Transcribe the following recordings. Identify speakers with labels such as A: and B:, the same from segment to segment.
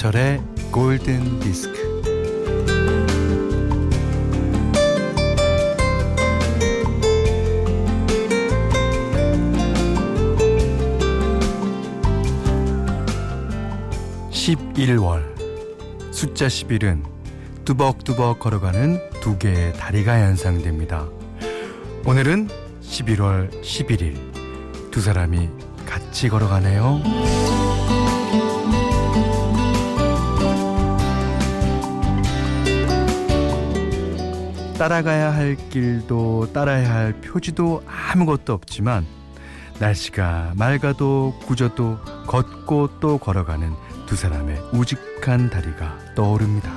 A: 김현철의 골든 디스크. (11월) 숫자 (11은) 뚜벅뚜벅 걸어가는 두 개의 다리가 연상됩니다 오늘은 (11월) (11일) 두 사람이 같이 걸어가네요. 따라가야 할 길도 따라야 할 표지도 아무것도 없지만 날씨가 맑아도 구져도 걷고 또 걸어가는 두 사람의 우직한 다리가 떠오릅니다.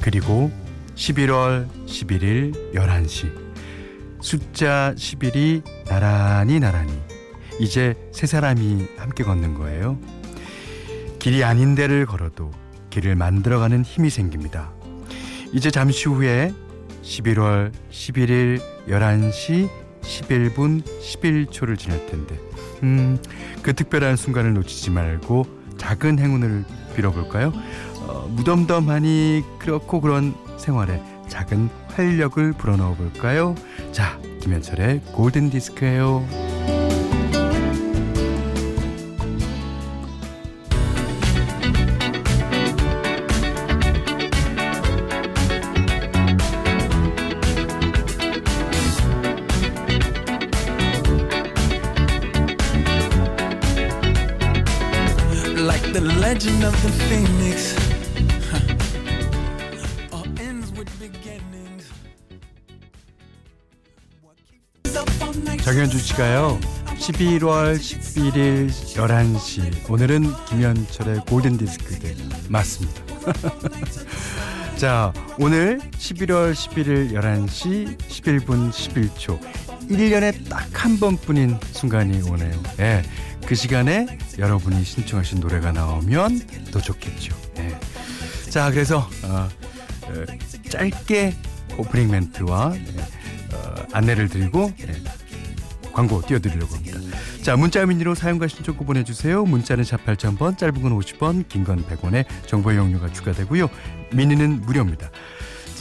A: 그리고 11월 11일 11시 숫자 11이 나란히 나란히 이제 세 사람이 함께 걷는 거예요. 길이 아닌 데를 걸어도 길을 만들어가는 힘이 생깁니다. 이제 잠시 후에 11월 11일 11시 11분 11초를 지날 텐데, 음, 그 특별한 순간을 놓치지 말고 작은 행운을 빌어볼까요? 어, 무덤덤하니 그렇고 그런 생활에 작은 활력을 불어넣어 볼까요? 자, 김현철의 골든 디스크예요. Legend of the phoenix. All ends with beginnings. 정현주 씨가요. 11월 11일 11시 오늘은 김현철의 골든 디스크들 맞습니다. 자, 오늘 11월 11일 11시 11분 11초 1년에 딱 한 번뿐인 순간이 오네요. 예. 그 시간에 여러분이 신청하신 노래가 나오면 더 좋겠죠. 예. 자, 그래서 어, 어, 짧게 오프닝 멘트와 예, 어, 안내를 드리고 예, 광고 띄워드리려고 합니다. 자, 문자 미니로 사연과 신청곡 보내주세요. 문자는 샵 8000번, 짧은 건 50원, 긴 건 100원에 정보 이용료가 추가되고요. 미니는 무료입니다.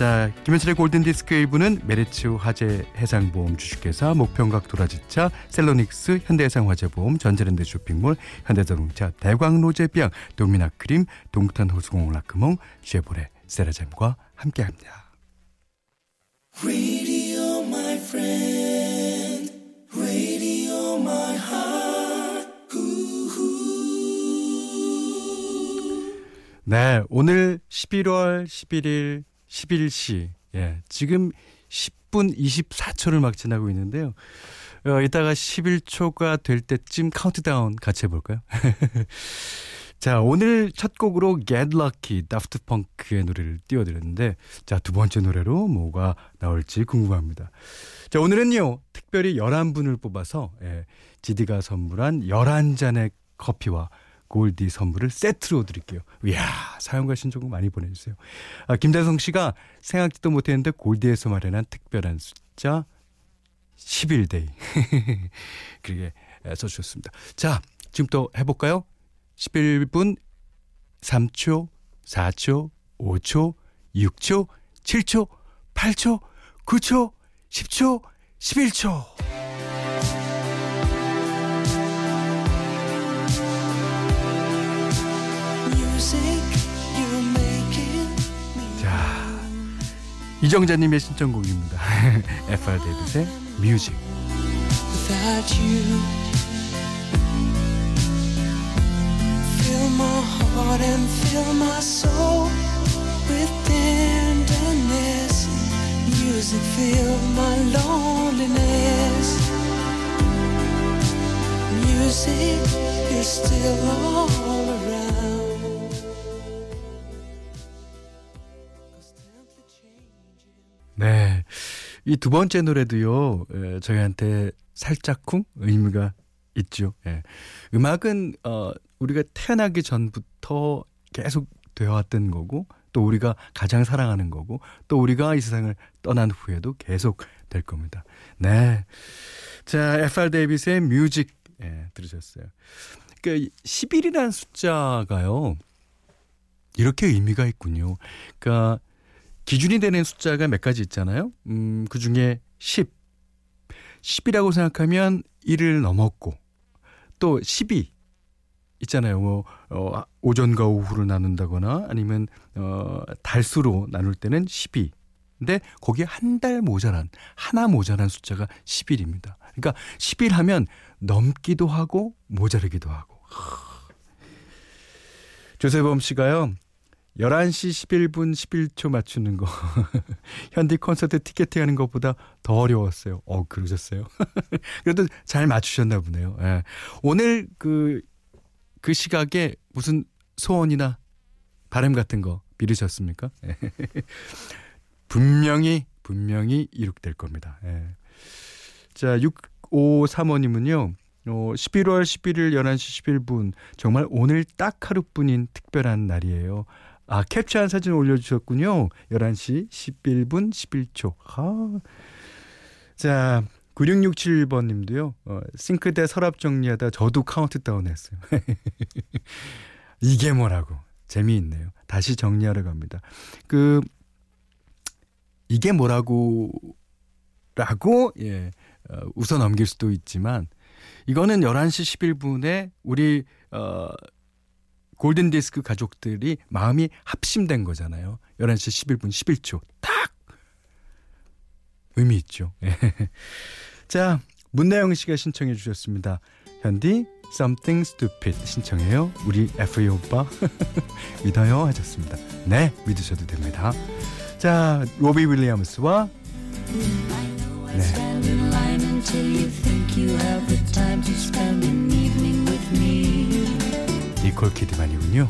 A: 자, 김현철의 골든디스크 1부는 메리츠 화재 해상보험 주식회사 목평각 도라지차 셀로닉스 현대해상화재보험 전자랜드 쇼핑몰 현대자동차 대광로제비앙 도미나크림 동탄 호수공원 라크몽 쉐보레 세라젬과 함께합니다. Radio, my friend. Radio, my heart. 네, 오늘 11월 11일 11시. 예. 지금 10분 24초를 막 지나고 있는데요. 어, 이따가 11초가 될 때쯤 카운트다운 같이 해볼까요? 자, 오늘 첫 곡으로 Get Lucky, 다프트 펑크의 노래를 띄워드렸는데, 자, 두 번째 노래로 뭐가 나올지 궁금합니다. 자, 오늘은요, 특별히 11분을 뽑아서, 예, GD가 선물한 11잔의 커피와 골디 선물을 세트로 드릴게요. 이야, 사연과 신청곡 많이 보내주세요. 아, 김다성 씨가 생각지도 못했는데 골디에서 마련한 특별한 숫자 11데이. 그렇게 써주셨습니다. 자, 지금 또 해볼까요? 11분 3초, 4초, 5초, 6초, 7초, 8초, 9초, 10초, 11초. 이정자님의 신청곡입니다. FR 데이빗의 뮤직. 이 두 번째 노래도요, 에, 저희한테 살짝쿵 의미가 있죠. 예. 음악은, 어, 우리가 태어나기 전부터 계속 되어왔던 거고, 또 우리가 가장 사랑하는 거고 또 우리가 이 세상을 떠난 후에도 계속 될 겁니다. 네. 자, FR 데이비스의 뮤직 예, 들으셨어요. 그러니까 10일이라는 숫자가요. 이렇게 의미가 있군요. 그러니까 기준이 되는 숫자가 몇 가지 있잖아요. 음, 그 중에 10. 10이라고 생각하면 1을 넘었고 또 12. 있잖아요. 뭐, 어, 오전과 오후를 나눈다거나 아니면, 어, 달수로 나눌 때는 12. 근데 거기에 한 달 모자란, 하나 모자란 숫자가 10일입니다. 그러니까 10일 하면 넘기도 하고 모자르기도 하고. 조세범 씨가요. 11시 11분 11초 맞추는 거. 현디 콘서트 티켓팅 하는 것보다 더 어려웠어요. 어, 그러셨어요? 그래도 잘 맞추셨나 보네요. 예. 오늘 그, 그 시각에 무슨 소원이나 바람 같은 거 빌으셨습니까? 예. 분명히, 분명히 이룩될 겁니다. 예. 자, 6535님은요. 어, 11월 11일 11시 11분 정말 오늘 딱 하루뿐인 특별한 날이에요. 아, 캡처한 사진 올려주셨군요. 11시 11분 11초. 아. 자, 9667번 님도요. 어, 싱크대 서랍 정리하다 저도 카운트다운 했어요. 이게 뭐라고. 재미있네요. 다시 정리하러 갑니다. 그, 이게 뭐라고, 라고, 예, 어, 웃어 넘길 수도 있지만, 이거는 11시 11분에 우리, 어, 골든디스크 가족들이 마음이 합심된 거잖아요. 11시 11분 11초. 딱! 의미 있죠. 자, 문나영 씨가 신청해 주셨습니다. 현디, Something Stupid 신청해요. 우리 FA 오빠 믿어요 하셨습니다. 네, 믿으셔도 됩니다. 자, 로비 윌리엄스와 네. 니콜 키드만이군요.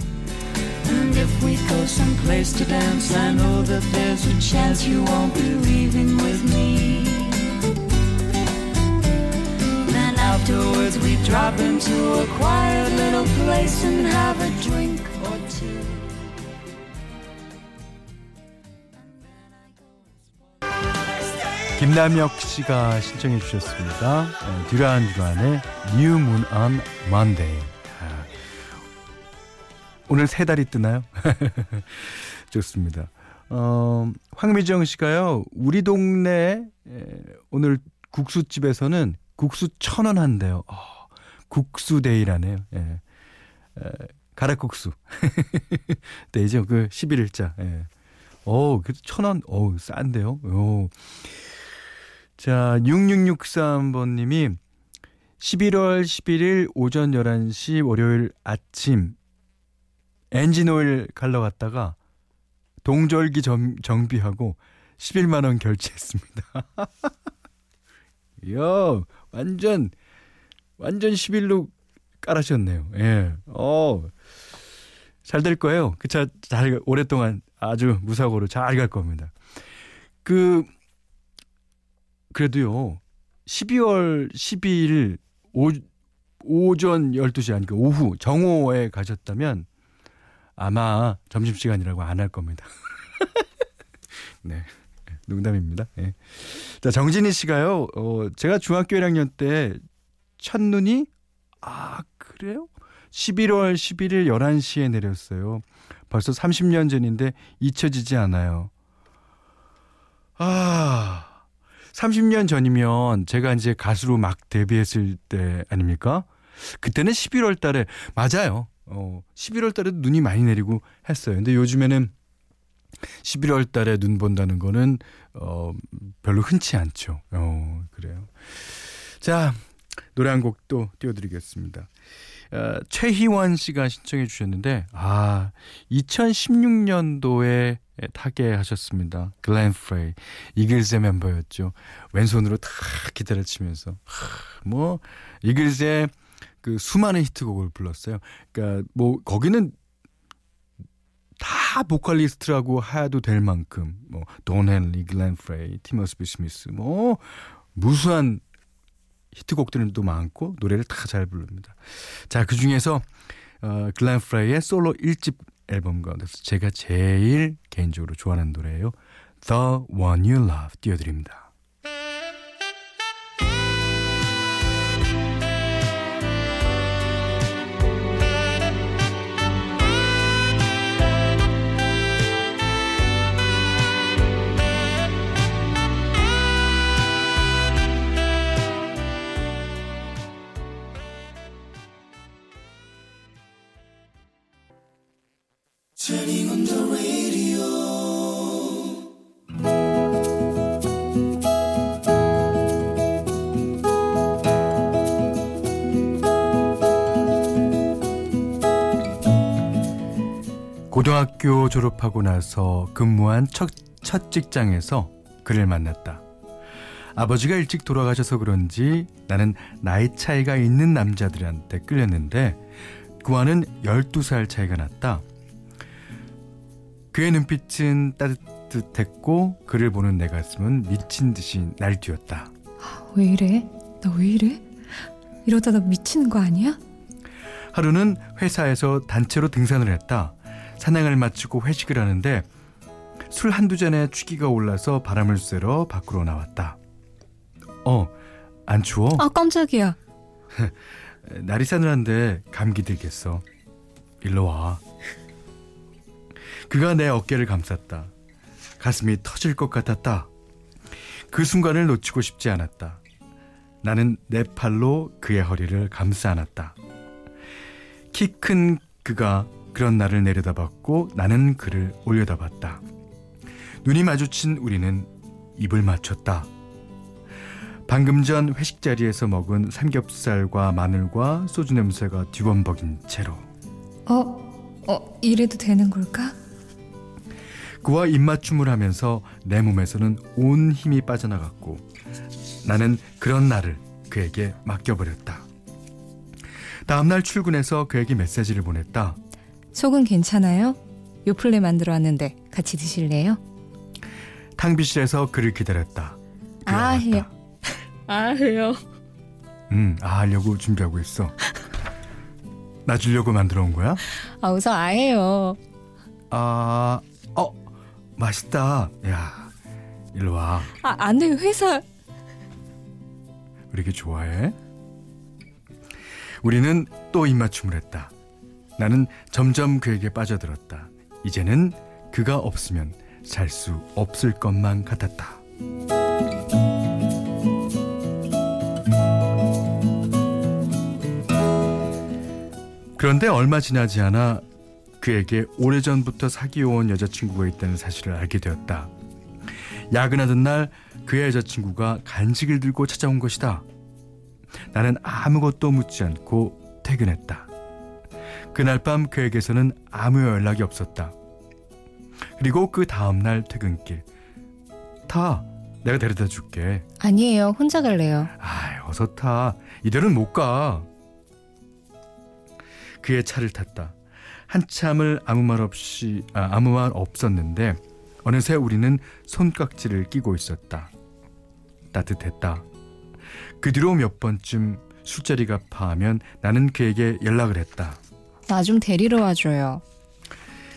A: And if we go someplace to dance, I know that there's a chance you won't be leaving with me. Then afterwards we drop into a quiet little place and have a drink or two. 김남혁 씨가 신청해 주셨습니다. 듀란 듀란의 New Moon on Monday. 오늘 세 달이 뜨나요? 좋습니다. 어, 황미정 씨가요, 우리 동네 오늘 국수집에서는 국수 천 원 한대요. 어, 국수데이라네요. 예. 에, 가락국수. 데이죠. 그 11일자. 예. 어, 그래도 천 원, 어우, 싼데요. 오. 자, 6663번 님이 11월 11일 오전 11시 월요일 아침 엔진 오일 갈러 갔다가 동절기 정, 정비하고 11만 원 결제했습니다. 이야, 완전 완전 11로 깔아셨네요. 예. 어. 잘 될 거예요. 그 차 잘 오랫동안 아주 무사고로 잘 갈 겁니다. 그 그래도요. 12월 12일 오, 오전 12시 아니까 오후 정오에 가셨다면 아마 점심시간이라고 안 할 겁니다. 네. 농담입니다. 네. 자, 정진희 씨가요, 어, 제가 중학교 1학년 때 첫눈이, 아, 그래요? 11월 11일 11시에 내렸어요. 벌써 30년 전인데 잊혀지지 않아요. 아, 30년 전이면 제가 이제 가수로 막 데뷔했을 때 아닙니까? 그때는 11월 달에, 맞아요. 어, 11월 달에도 눈이 많이 내리고 했어요. 근데 요즘에는 11월 달에 눈 본다는 거는 어, 별로 흔치 않죠. 어, 그래요. 자, 노래 한 곡 또 띄워드리겠습니다. 어, 최희원 씨가 신청해 주셨는데, 아, 2016년도에 타계 하셨습니다. 글렌 프레이. 이글스의 멤버였죠. 왼손으로 탁 기타를 치면서. 뭐, 이글스의 그 수많은 히트곡을 불렀어요. 그러니까 뭐 거기는 다 보컬리스트라고 해도 될 만큼 뭐 돈 헨리, 글렌 프레이, 티머시 비 슈미트 뭐 무수한 히트곡들도 많고 노래를 다 잘 부릅니다. 자, 그 중에서 어, 글렌 프레이의 솔로 1집 앨범 가운데서 제가 제일 개인적으로 좋아하는 노래예요. The One You Love 띄워드립니다. 고등학교 졸업하고 나서 근무한 첫, 첫 직장에서 그를 만났다. 아버지가 일찍 돌아가셔서 그런지 나는 나이 차이가 있는 남자들한테 끌렸는데 그와는 12살 차이가 났다. 그의 눈빛은 따뜻했고 그를 보는 내 가슴은 미친 듯이 날뛰었다.
B: 왜 이래? 나 왜 이래? 이러다 나 미치는 거 아니야?
A: 하루는 회사에서 단체로 등산을 했다. 산행을 마치고 회식을 하는데 술 한두 잔에 취기가 올라서 바람을 쐬러 밖으로 나왔다. 어, 안 추워?
B: 아, 깜짝이야.
A: 날이 싸늘한데 감기 들겠어. 일로 와. 그가 내 어깨를 감쌌다. 가슴이 터질 것 같았다. 그 순간을 놓치고 싶지 않았다. 나는 내 팔로 그의 허리를 감싸 안았다. 키 큰 그가 그런 나를 내려다봤고 나는 그를 올려다봤다. 눈이 마주친 우리는 입을 맞췄다. 방금 전 회식 자리에서 먹은 삼겹살과 마늘과 소주 냄새가 뒤범벅인 채로.
B: 어, 어, 이래도 되는 걸까?
A: 그와 입맞춤을 하면서 내 몸에서는 온 힘이 빠져나갔고 나는 그런 나를 그에게 맡겨버렸다. 다음날 출근해서 그에게 메시지를 보냈다.
B: 속은 괜찮아요? 요플레 만들어 왔는데 같이 드실래요?
A: 탕비실에서 그를 기다렸다.
B: 아, 해요. 아, 해요.
A: 응, 아 하려고 준비하고 있어. 나 주려고 만들어 온 거야?
B: 아, 우선 아해요.
A: 아, 어, 맛있다. 야, 일로 와.
B: 아, 안 돼요. 회사.
A: 왜 이렇게 좋아해? 우리는 또 입맞춤을 했다. 나는 점점 그에게 빠져들었다. 이제는 그가 없으면 살 수 없을 것만 같았다. 그런데 얼마 지나지 않아 그에게 오래전부터 사귀어온 여자친구가 있다는 사실을 알게 되었다. 야근하던 날 그의 여자친구가 간식을 들고 찾아온 것이다. 나는 아무것도 묻지 않고 퇴근했다. 그날 밤 그에게서는 아무 연락이 없었다. 그리고 그 다음날 퇴근길. 타. 내가 데려다 줄게.
B: 아니에요. 혼자 갈래요.
A: 아, 어서 타. 이대로는 못 가. 그의 차를 탔다. 한참을 아무 말 없이 아, 아무 말 없었는데 어느새 우리는 손깍지를 끼고 있었다. 따뜻했다. 그 뒤로 몇 번쯤 술자리가 파하면 나는 그에게 연락을 했다.
B: 나 좀 데리러 와줘요.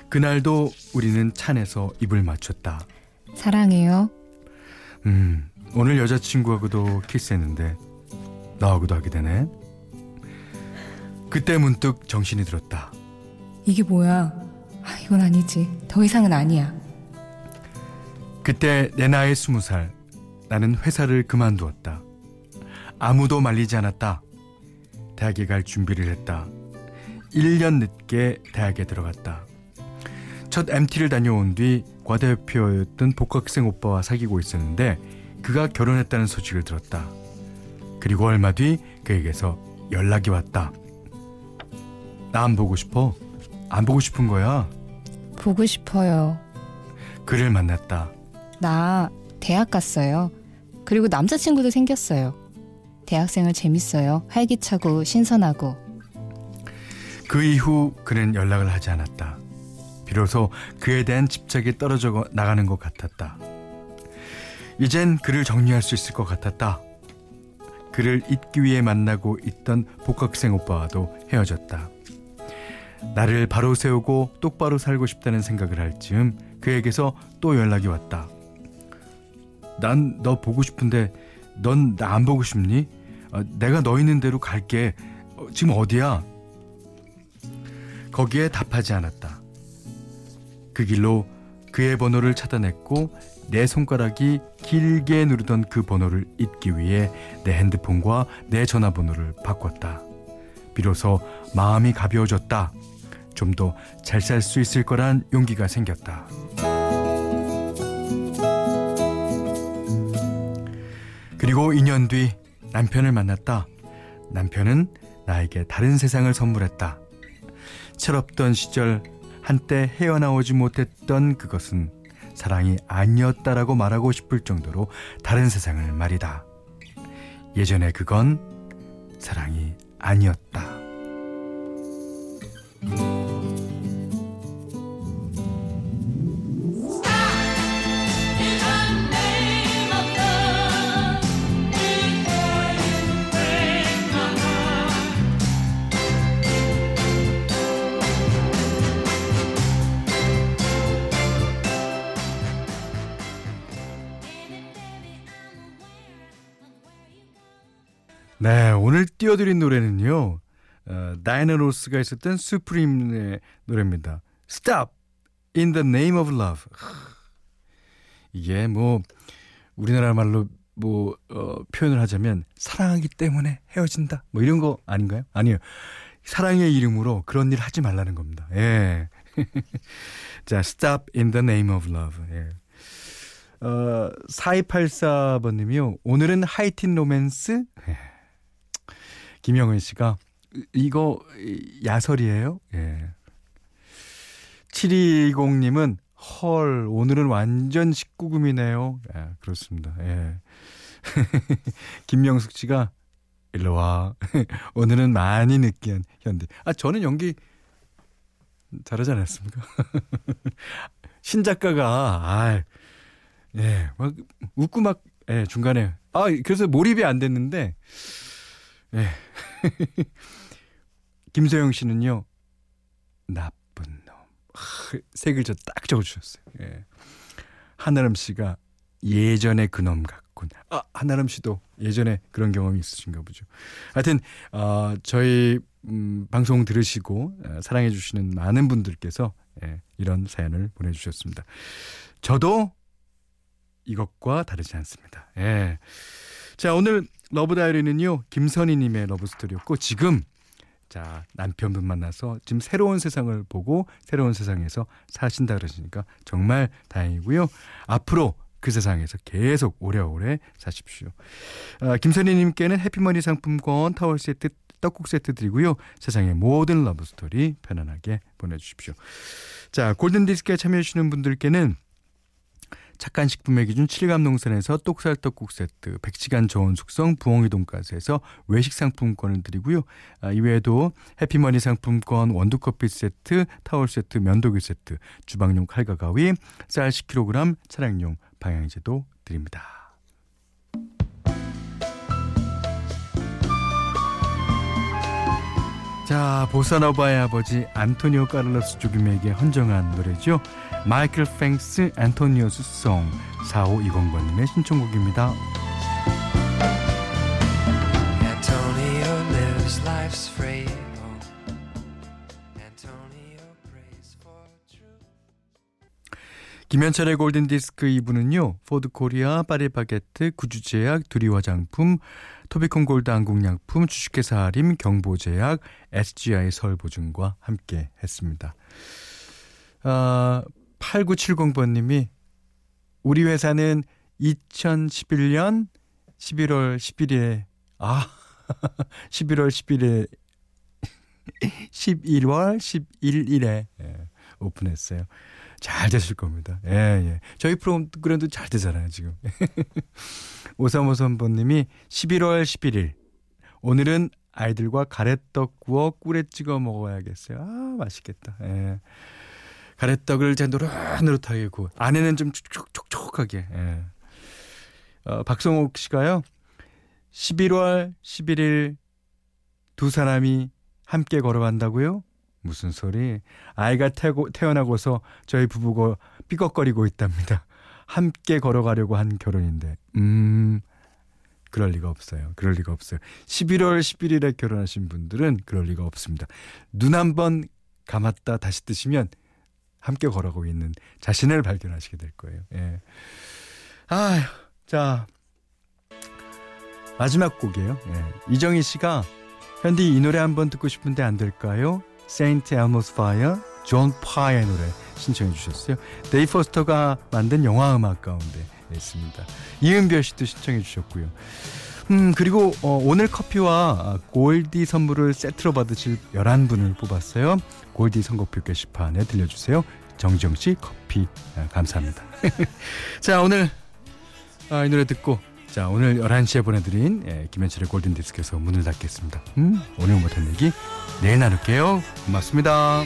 A: 그날도 우리는 찬에서 입을 맞췄다.
B: 사랑해요.
A: 음, 오늘 여자친구하고도 키스했는데 나하고도 하게 되네. 그때 문득 정신이 들었다.
B: 이게 뭐야? 아, 이건 아니지. 더 이상은 아니야.
A: 그때 내 나이 스무 살 나는 회사를 그만두었다. 아무도 말리지 않았다. 대학에 갈 준비를 했다. 1년 늦게 대학에 들어갔다. 첫 MT를 다녀온 뒤 과대표였던 복학생 오빠와 사귀고 있었는데 그가 결혼했다는 소식을 들었다. 그리고 얼마 뒤 그에게서 연락이 왔다. 나 안 보고 싶어? 안 보고 싶은 거야.
B: 보고 싶어요.
A: 그를 만났다.
B: 나 대학 갔어요. 그리고 남자친구도 생겼어요. 대학생을 재밌어요. 활기차고 신선하고.
A: 그 이후 그는 연락을 하지 않았다. 비로소 그에 대한 집착이 떨어져 나가는 것 같았다. 이젠 그를 정리할 수 있을 것 같았다. 그를 잊기 위해 만나고 있던 복학생 오빠와도 헤어졌다. 나를 바로 세우고 똑바로 살고 싶다는 생각을 할 즈음 그에게서 또 연락이 왔다. 난 너 보고 싶은데 넌 나 안 보고 싶니? 어, 내가 너 있는 대로 갈게. 어, 지금 어디야? 거기에 답하지 않았다. 그 길로 그의 번호를 찾아냈고 내 손가락이 길게 누르던 그 번호를 잊기 위해 내 핸드폰과 내 전화번호를 바꿨다. 비로소 마음이 가벼워졌다. 좀 더 잘 살 수 있을 거란 용기가 생겼다. 그리고 2년 뒤 남편을 만났다. 남편은 나에게 다른 세상을 선물했다. 철없던 시절 한때 헤어나오지 못했던 그것은 사랑이 아니었다라고 말하고 싶을 정도로 다른 세상을 말이다. 예전에 그건 사랑이 아니었다. 띄워드린 노래는요. 어, 다이나 로스가 있었던 수프림의 노래입니다. Stop in the name of love. 이게 뭐 우리나라 말로 뭐 어, 표현을 하자면 사랑하기 때문에 헤어진다. 뭐 이런 거 아닌가요? 아니요. 사랑의 이름으로 그런 일 하지 말라는 겁니다. 예. 자, Stop in the name of love. 예. 어, 4284번님이요. 오늘은 하이틴 로맨스? 예. 김영은 씨가 이거 야설이에요? 예. 7220님은 헐 오늘은 완전 19금이네요. 예, 그렇습니다. 예. 김명숙 씨가 일로 와. 오늘은 많이 느끼한 현대. 아 저는 연기 잘하지 않았습니까? 신 작가가 아 예, 막 웃고 막 예, 중간에 아 그래서 몰입이 안 됐는데 예. 김소영 씨는요. 나쁜 놈. 세 글자 딱 적어주셨어요. 예. 한아름 씨가 예전에 그놈 같군. 아, 한아름 씨도 예전에 그런 경험이 있으신가 보죠. 하여튼, 어, 저희, 음, 방송 들으시고, 어, 사랑해주시는 많은 분들께서, 예, 이런 사연을 보내주셨습니다. 저도 이것과 다르지 않습니다. 예. 자, 오늘 러브 다이어리는요. 김선희 님의 러브 스토리였고 지금 자, 남편분 만나서 지금 새로운 세상을 보고 새로운 세상에서 사신다 그러시니까 정말 다행이고요. 앞으로 그 세상에서 계속 오래오래 사십시오. 아, 김선희 님께는 해피머니 상품권 타월 세트 떡국 세트 드리고요. 세상의 모든 러브 스토리 편안하게 보내 주십시오. 자, 골든 디스크에 참여해 주시는 분들께는 착한 식품의 기준 칠갑농산에서 똑살떡국 세트, 100시간 저온 숙성 부엉이 돈가스에서 외식 상품권을 드리고요. 아, 이외에도 해피머니 상품권, 원두커피 세트, 타월 세트, 면도기 세트, 주방용 칼과 가위, 쌀 10kg, 차량용 방향제도 드립니다. 자, 보사노바의 아버지 안토니오 카를로스 조빔에게 헌정한 노래죠. 마이클 프랭스 Antonio's Song 4520번님의 신청곡입니다. 김현철의 골든디스크 2부는요. 포드코리아, 파리바게트, 구주제약, 두리화장품, 토비콘 골드 한국약품, 주식회사 아림, 경보제약, SGI 서울보증과 함께 했습니다. 아, 8970번님이 우리 회사는 2011년 11월 10일에 아 11월 10일에 11월 11일에 예, 오픈했어요. 잘 됐을 겁니다. 예, 예. 저희 프로그램도 잘 되잖아요, 지금. 5353번님이 11월 11일. 오늘은 아이들과 가래떡 구워 꿀에 찍어 먹어야겠어요. 아, 맛있겠다. 예. 가래떡을 제 노릇노릇하게 구워. 안에는 좀 촉촉촉촉하게. 예. 어, 박성옥 씨가요. 11월 11일 두 사람이 함께 걸어간다고요? 무슨 소리? 아이가 태고, 태어나고서 저희 부부가 삐걱거리고 있답니다. 함께 걸어가려고 한 결혼인데, 음, 그럴 리가 없어요. 그럴 리가 없어요. 11월 11일에 결혼하신 분들은 그럴 리가 없습니다. 눈 한 번 감았다 다시 뜨시면 함께 걸어가고 있는 자신을 발견하시게 될 거예요. 예. 아, 자 마지막 곡이에요. 예. 이정희 씨가 현디 이 노래 한번 듣고 싶은데 안 될까요? Saint Elmo's Fire, 존 파의 노래 신청해 주셨어요. 데이비드 포스터가 만든 영화 음악 가운데 있습니다. 이은별 씨도 신청해 주셨고요. 음, 그리고 어, 오늘 커피와 골디 선물을 세트로 받으실 11분을 뽑았어요. 골디 선곡표 게시판에 들러주세요. 정정 씨 커피 아, 감사합니다. 자, 오늘 아, 이 노래 듣고 자, 오늘 11시에 보내드린 예, 김현철의 골든디스크에서 문을 닫겠습니다. 음, 오늘 못한 얘기 내일 나눌게요. 고맙습니다.